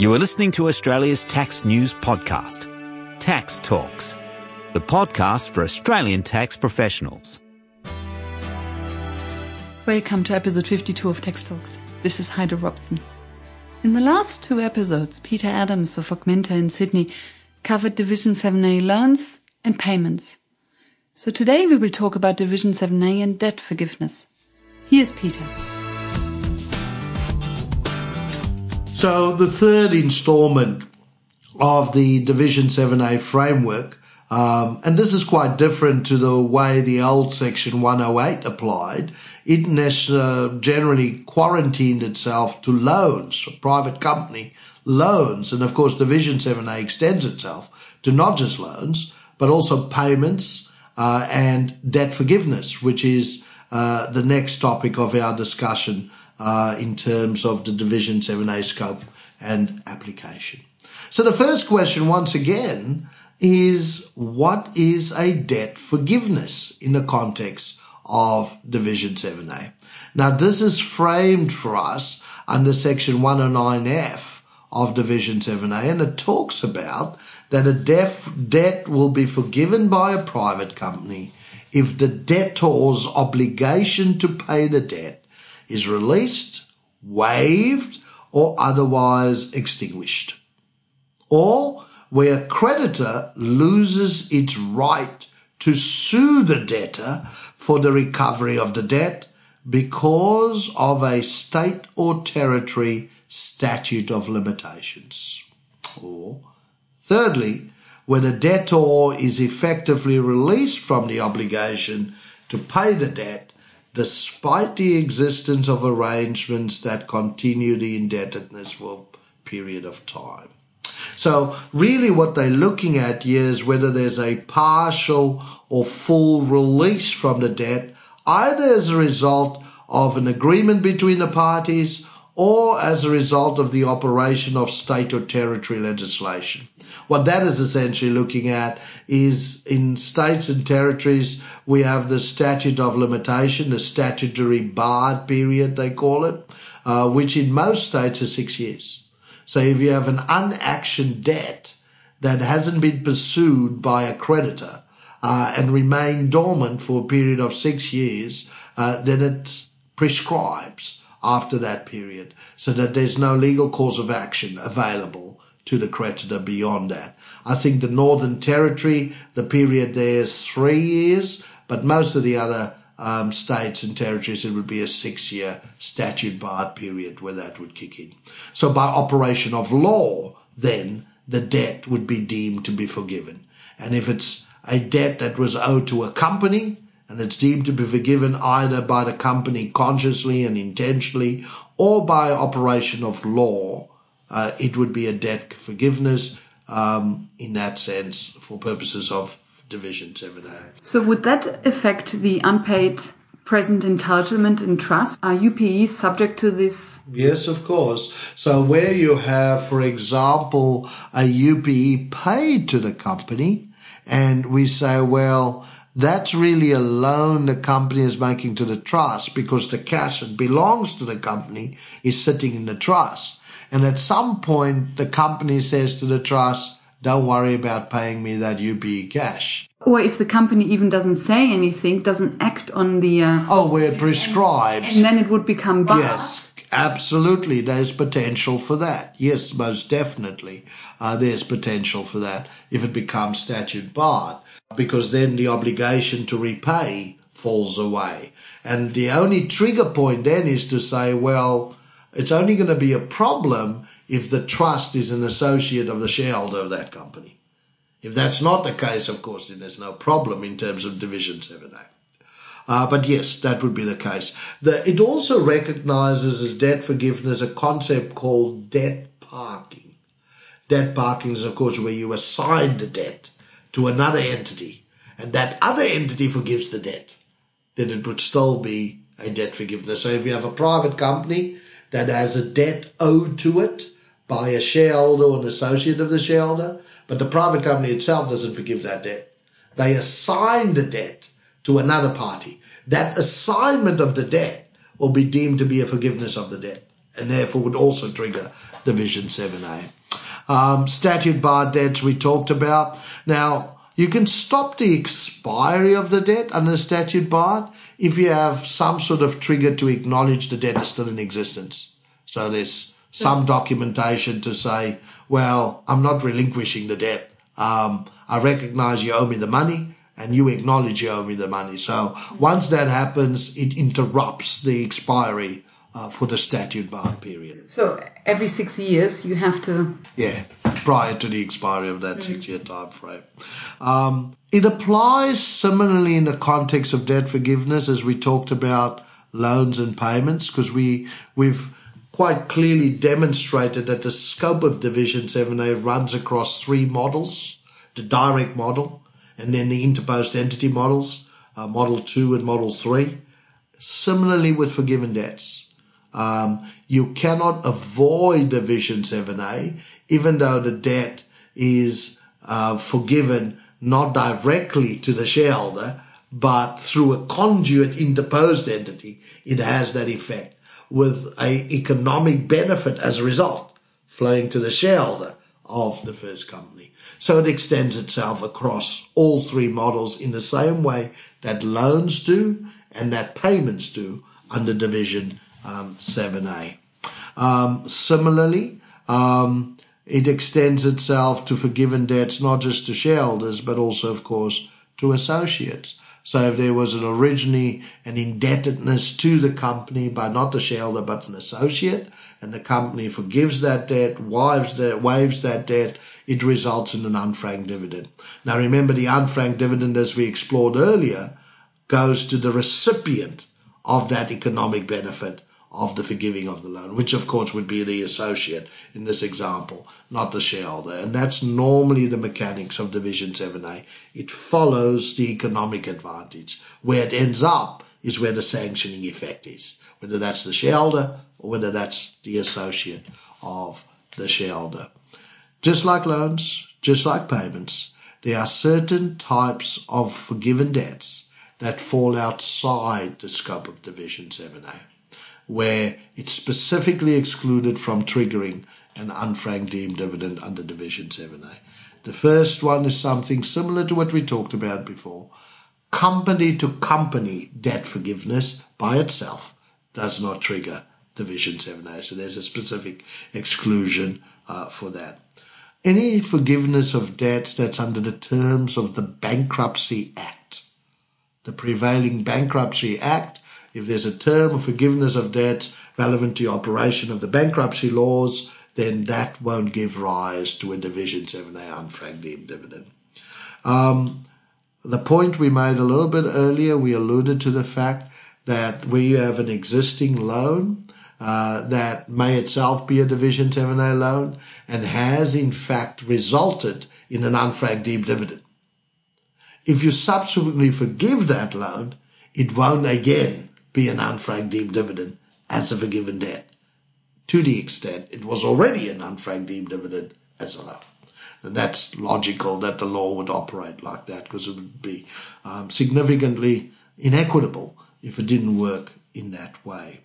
You are listening to Australia's tax news podcast, Tax Talks, the podcast for Australian tax professionals. Welcome to episode 52 of Tax Talks. This is Heide Robson. In the last two episodes, Peter Adams of Augmentors in Sydney covered Division 7A loans and payments. So today we will talk about Division 7A and debt forgiveness. Here's Peter. So the third installment of the Division 7A framework, um, and this is quite different to the way the old Section 108 applied. It uh, generally quarantined itself to loans, private company loans, and of course Division 7A extends itself to not just loans, but also payments uh, and debt forgiveness, which is uh, the next topic of our discussion uh, in terms of the Division 7A scope and application. So the first question, once again, is what is a debt forgiveness in the context of Division 7A? Now, this is framed for us under Section 109F of Division 7A, and it talks about that a def- debt will be forgiven by a private company if the debtor's obligation to pay the debt is released, waived, or otherwise extinguished. Or where a creditor loses its right to sue the debtor for the recovery of the debt because of a state or territory statute of limitations. Or, thirdly, when a debtor is effectively released from the obligation to pay the debt despite the existence of arrangements that continue the indebtedness for a period of time. So really what they're looking at here is whether there's a partial or full release from the debt, either as a result of an agreement between the parties or as a result of the operation of state or territory legislation. What that is essentially looking at is in states and territories, we have the statute of limitation, the statutory barred period, they call it, uh, which in most states is six years. So if you have an unactioned debt that hasn't been pursued by a creditor uh, and remained dormant for a period of six years, uh, then it prescribes after that period so that there's no legal cause of action available to the creditor beyond that. I think the Northern Territory, the period there is three years, but most of the other um, states and territories, it would be a six year statute barred period where that would kick in. So by operation of law, then the debt would be deemed to be forgiven. And if it's a debt that was owed to a company, and it's deemed to be forgiven either by the company consciously and intentionally or by operation of law, uh, it would be a debt forgiveness um, in that sense for purposes of Division 7A. So would that affect the unpaid present entitlement in trust? Are UPE subject to this? Yes, of course. So where you have, for example, a UPE paid to the company and we say, well, that's really a loan the company is making to the trust because the cash that belongs to the company is sitting in the trust. And at some point, the company says to the trust, don't worry about paying me that UPE cash. Or if the company even doesn't say anything, doesn't act on the. Uh, oh, where it prescribes. And then it would become barred. Yes, absolutely. There's potential for that. Yes, most definitely. Uh, there's potential for that if it becomes statute barred. Because then the obligation to repay falls away. And the only trigger point then is to say, well, it's only going to be a problem if the trust is an associate of the shareholder of that company. If that's not the case, of course, then there's no problem in terms of Division 7A. Uh, but yes, that would be the case. The, it also recognizes as debt forgiveness a concept called debt parking. Debt parking is, of course, where you assign the debt to another entity and that other entity forgives the debt. Then it would still be a debt forgiveness. So if you have a private company that has a debt owed to it by a shareholder or an associate of the shareholder, but the private company itself doesn't forgive that debt. They assign the debt to another party. That assignment of the debt will be deemed to be a forgiveness of the debt and therefore would also trigger Division 7A. Um, statute bar debts we talked about. Now, you can stop the expiry of the debt under statute barred if you have some sort of trigger to acknowledge the debt is still in existence. So there's some documentation to say, well, I'm not relinquishing the debt. Um, I recognize you owe me the money and you acknowledge you owe me the money. So once that happens, it interrupts the expiry uh, for the statute bar period. So every six years you have to. Yeah, prior to the expiry of that mm. six year time frame. Um, it applies similarly in the context of debt forgiveness as we talked about loans and payments because we we've quite clearly demonstrated that the scope of Division 7A runs across three models the direct model, and then the interposed entity models, uh, Model 2 and Model 3. Similarly with forgiven debts. Um, you cannot avoid Division 7A, even though the debt is uh, forgiven not directly to the shareholder, but through a conduit interposed entity, it has that effect with a economic benefit as a result flowing to the shareholder of the first company. So it extends itself across all three models in the same way that loans do and that payments do under Division um, 7A. Um, similarly, um, it extends itself to forgiven debts, not just to shareholders, but also, of course, to associates. So if there was an originally an indebtedness to the company by not the shareholder but an associate, and the company forgives that debt, waives that, waives that debt, it results in an unfranked dividend. Now remember the unfranked dividend, as we explored earlier, goes to the recipient of that economic benefit of the forgiving of the loan, which of course would be the associate in this example, not the shareholder. And that's normally the mechanics of Division 7A. It follows the economic advantage. Where it ends up is where the sanctioning effect is, whether that's the shareholder or whether that's the associate of the shareholder. Just like loans, just like payments, there are certain types of forgiven debts that fall outside the scope of Division 7A where it's specifically excluded from triggering an unfranked deemed dividend under Division 7A. The first one is something similar to what we talked about before. Company to company debt forgiveness by itself does not trigger Division 7A. So there's a specific exclusion uh, for that. Any forgiveness of debts that's under the terms of the Bankruptcy Act. The prevailing Bankruptcy Act if there's a term of forgiveness of debt relevant to the operation of the bankruptcy laws, then that won't give rise to a Division 7A unfranked dividend. Um, the point we made a little bit earlier, we alluded to the fact that we have an existing loan uh, that may itself be a Division 7A loan and has in fact resulted in an unfranked dividend. If you subsequently forgive that loan, it won't again be an unfranked deemed dividend as a forgiven debt to the extent it was already an unfranked deemed dividend as a loan. And that's logical that the law would operate like that because it would be um, significantly inequitable if it didn't work in that way.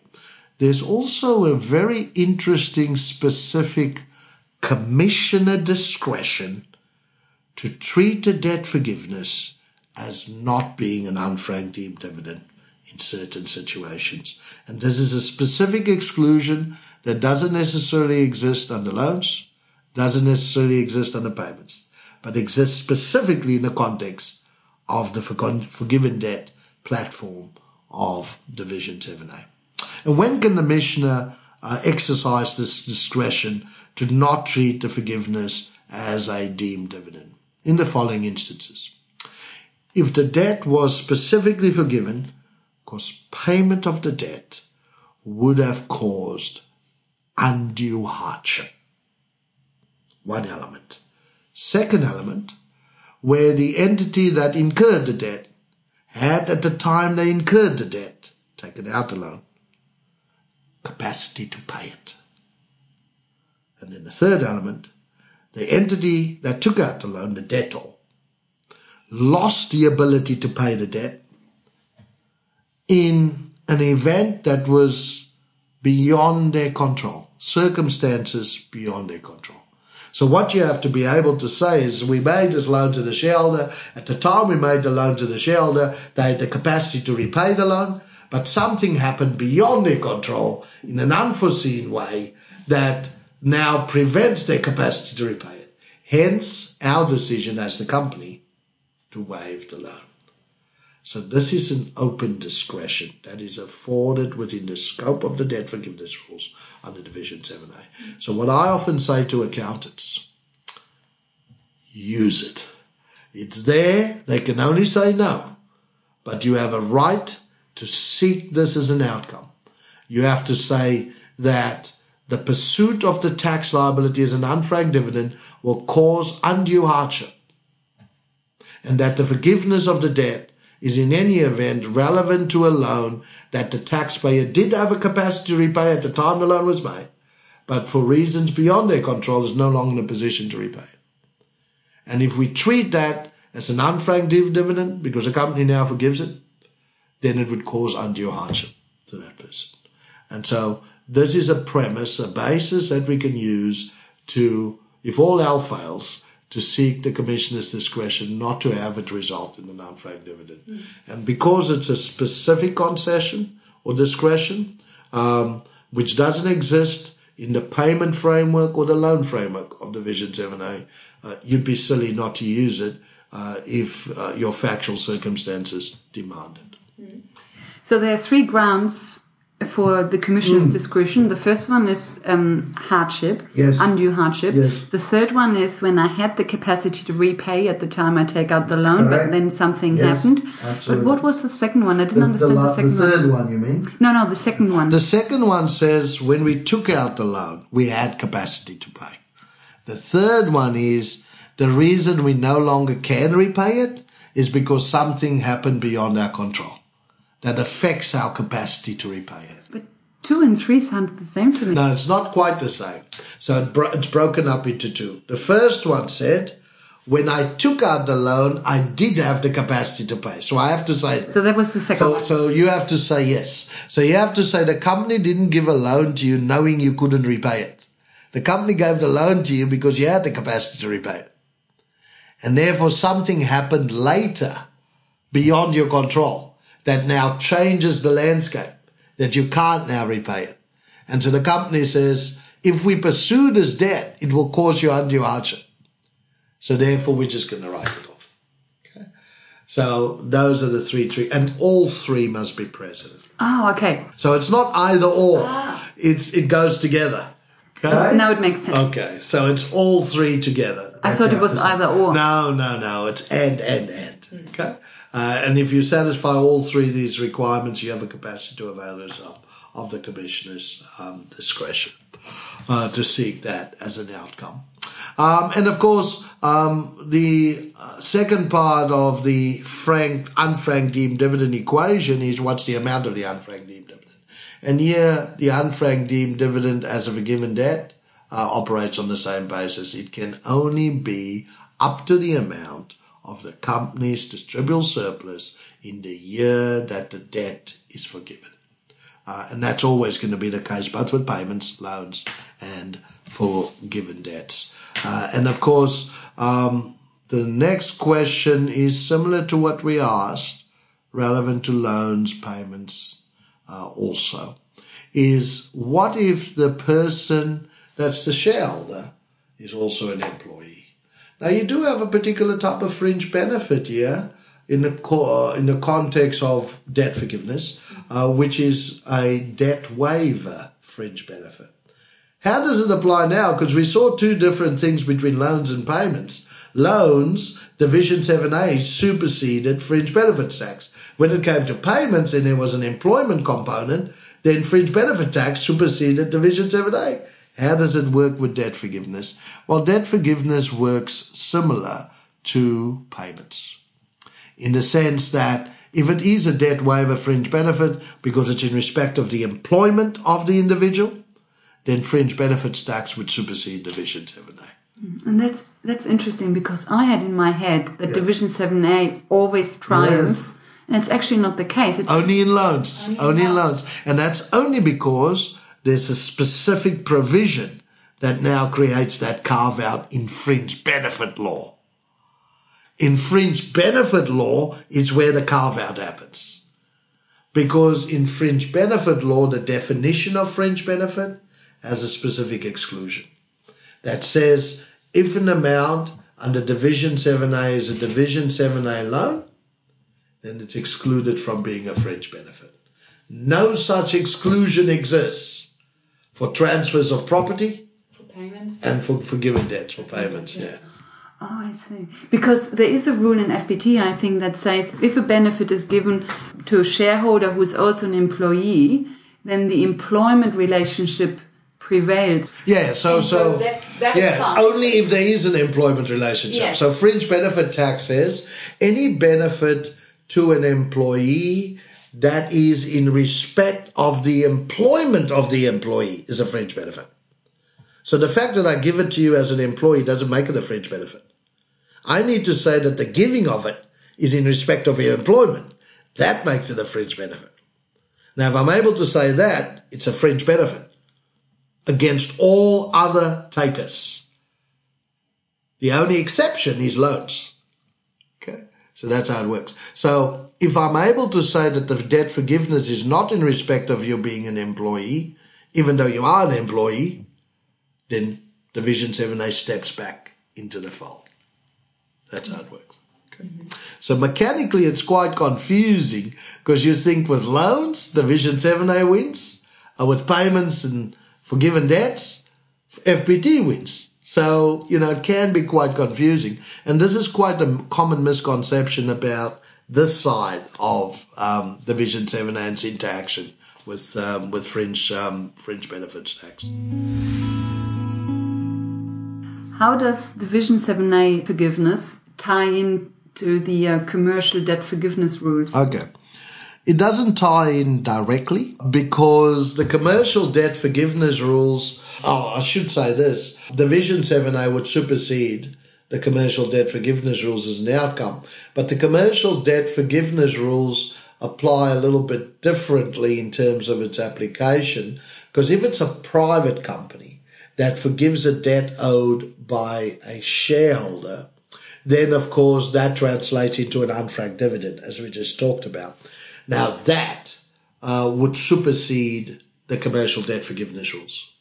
There's also a very interesting specific commissioner discretion to treat a debt forgiveness as not being an unfranked deemed dividend in certain situations. And this is a specific exclusion that doesn't necessarily exist under loans, doesn't necessarily exist under payments, but exists specifically in the context of the forgiven debt platform of Division 7A. And when can the Commissioner uh, exercise this discretion to not treat the forgiveness as a deemed dividend? In the following instances. If the debt was specifically forgiven because payment of the debt would have caused undue hardship. One element. Second element, where the entity that incurred the debt had at the time they incurred the debt, taken out the loan, capacity to pay it. And then the third element, the entity that took out the loan, the debtor, lost the ability to pay the debt in an event that was beyond their control, circumstances beyond their control. So what you have to be able to say is we made this loan to the shareholder. At the time we made the loan to the shareholder, they had the capacity to repay the loan, but something happened beyond their control in an unforeseen way that now prevents their capacity to repay it. Hence our decision as the company to waive the loan. So this is an open discretion that is afforded within the scope of the debt forgiveness rules under Division 7A. So what I often say to accountants, use it. It's there. They can only say no, but you have a right to seek this as an outcome. You have to say that the pursuit of the tax liability as an unfranked dividend will cause undue hardship and that the forgiveness of the debt is in any event relevant to a loan that the taxpayer did have a capacity to repay at the time the loan was made, but for reasons beyond their control is no longer in a position to repay. And if we treat that as an unfranked dividend because the company now forgives it, then it would cause undue hardship to that person. And so this is a premise, a basis that we can use to, if all else fails, to seek the commissioner's discretion not to have it result in an unfranked dividend. Mm. And because it's a specific concession or discretion, um, which doesn't exist in the payment framework or the loan framework of Division 7A, uh, you'd be silly not to use it uh, if uh, your factual circumstances demand it. Mm. So there are three grounds for the commissioner's mm. discretion. The first one is um, hardship, yes. undue hardship. Yes. The third one is when I had the capacity to repay at the time I take out the loan, Correct. but then something yes, happened. Absolutely. But what was the second one? I didn't the, understand the, the second one. The third one. one, you mean? No, no, the second one. The second one says when we took out the loan, we had capacity to pay. The third one is the reason we no longer can repay it is because something happened beyond our control that affects our capacity to repay it. But two and three sound the same to me. No, it's not quite the same. So it bro- it's broken up into two. The first one said, when I took out the loan, I did have the capacity to pay. So I have to say. So that was the second so, one. So you have to say yes. So you have to say the company didn't give a loan to you knowing you couldn't repay it. The company gave the loan to you because you had the capacity to repay it. And therefore something happened later beyond your control that now changes the landscape, that you can't now repay it. And so the company says, if we pursue this debt, it will cause you undue hardship. So therefore, we're just going to write it off. Okay. So those are the three, three, and all three must be present. Oh, okay. So it's not either or. Ah. It's it goes together. Okay. Now it makes sense. Okay, so it's all three together. I thought it was either or. No, no, no. It's and and and. Mm. Okay. Uh, and if you satisfy all three of these requirements, you have a capacity to avail yourself of the commissioner's um, discretion uh, to seek that as an outcome. Um, and of course, um, the uh, second part of the franked, unfranked deemed dividend equation is what's the amount of the unfranked deemed dividend. And here, the unfranked deemed dividend as of a given debt uh, operates on the same basis. It can only be up to the amount of the company's distributable surplus in the year that the debt is forgiven. Uh, and that's always going to be the case, both with payments, loans, and for given debts. Uh, and of course, um, the next question is similar to what we asked, relevant to loans, payments, uh, also, is what if the person that's the shareholder is also an employee? Now you do have a particular type of fringe benefit here in the co- uh, in the context of debt forgiveness, uh, which is a debt waiver fringe benefit. How does it apply now? Because we saw two different things between loans and payments. Loans, Division 7A superseded fringe benefits tax. When it came to payments and there was an employment component, then fringe benefit tax superseded Division 7A. How does it work with debt forgiveness? Well, debt forgiveness works similar to payments in the sense that if it is a debt waiver fringe benefit because it's in respect of the employment of the individual, then fringe benefits tax would supersede Division 7A. Mm, and that's that's interesting because I had in my head that yes. Division 7A always triumphs, yes. and it's actually not the case. It's only in loans. Only, only in loans. And that's only because there's a specific provision that now creates that carve out in fringe benefit law. In fringe benefit law is where the carve out happens. Because in fringe benefit law, the definition of fringe benefit has a specific exclusion that says if an amount under Division 7A is a Division 7A loan, then it's excluded from being a fringe benefit. No such exclusion exists for transfers of property For payments? and for forgiven debts for payments. Yeah. Oh, I see. Because there is a rule in FBT, I think, that says if a benefit is given to a shareholder who is also an employee, then the employment relationship prevails. Yeah, so so, so that- that yeah, counts. only if there is an employment relationship. Yes. So fringe benefit tax says any benefit to an employee that is in respect of the employment of the employee is a fringe benefit. So the fact that I give it to you as an employee doesn't make it a fringe benefit. I need to say that the giving of it is in respect of your employment. That makes it a fringe benefit. Now, if I'm able to say that, it's a fringe benefit against all other takers. The only exception is loans. So that's how it works. So if I'm able to say that the debt forgiveness is not in respect of you being an employee, even though you are an employee, then Division 7A steps back into the fold. That's how it works. Okay. So mechanically, it's quite confusing because you think with loans, Division 7A wins, and with payments and forgiven debts, FBT wins. So, you know, it can be quite confusing. And this is quite a common misconception about this side of um, Vision 7A and its interaction with, um, with fringe, um, fringe benefits tax. How does Division 7A forgiveness tie into the uh, commercial debt forgiveness rules? Okay. It doesn't tie in directly because the commercial debt forgiveness rules, oh, I should say this, Division 7A would supersede the commercial debt forgiveness rules as an outcome. But the commercial debt forgiveness rules apply a little bit differently in terms of its application because if it's a private company that forgives a debt owed by a shareholder, then of course that translates into an unfranked dividend, as we just talked about. Now that uh, would supersede the commercial debt forgiveness rules.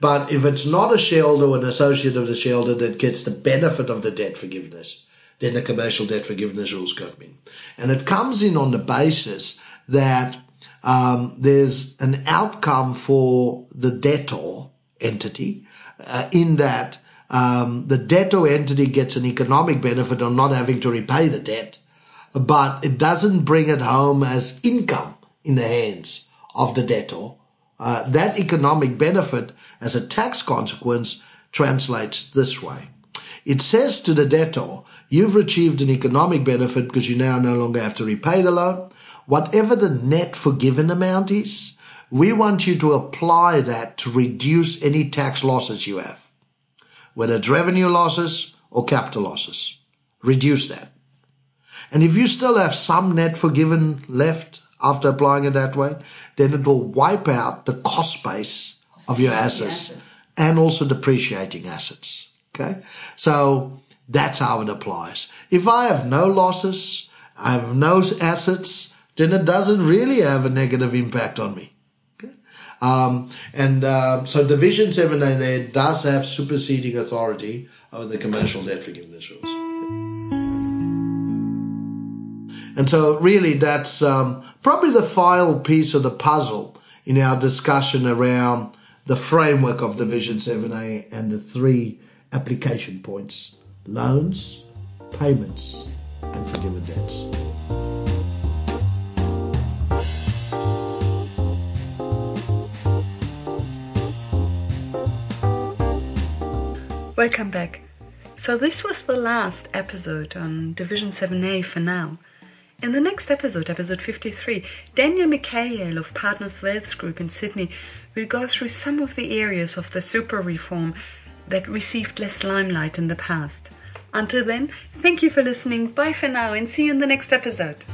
But if it's not a shareholder or an associate of the shareholder that gets the benefit of the debt forgiveness, then the commercial debt forgiveness rules come in. And it comes in on the basis that um, there's an outcome for the debtor entity uh, in that um, the debtor entity gets an economic benefit on not having to repay the debt, but it doesn't bring it home as income in the hands of the debtor. Uh, that economic benefit as a tax consequence translates this way. It says to the debtor, you've achieved an economic benefit because you now no longer have to repay the loan. Whatever the net forgiven amount is, we want you to apply that to reduce any tax losses you have, whether it's revenue losses or capital losses. Reduce that. And if you still have some net forgiven left after applying it that way, then it will wipe out the cost base of your assets assets. and also depreciating assets. Okay. So that's how it applies. If I have no losses, I have no assets, then it doesn't really have a negative impact on me. Okay? Um, and uh, so Division 7A there does have superseding authority over the commercial debt forgiveness rules. And so, really, that's um, probably the final piece of the puzzle in our discussion around the framework of Division 7A and the three application points loans, payments, and forgiven debts. Welcome back. So, this was the last episode on Division 7A for now. In the next episode, episode 53, Daniel Mikhail of Partners Wealth Group in Sydney will go through some of the areas of the super reform that received less limelight in the past. Until then, thank you for listening. Bye for now and see you in the next episode.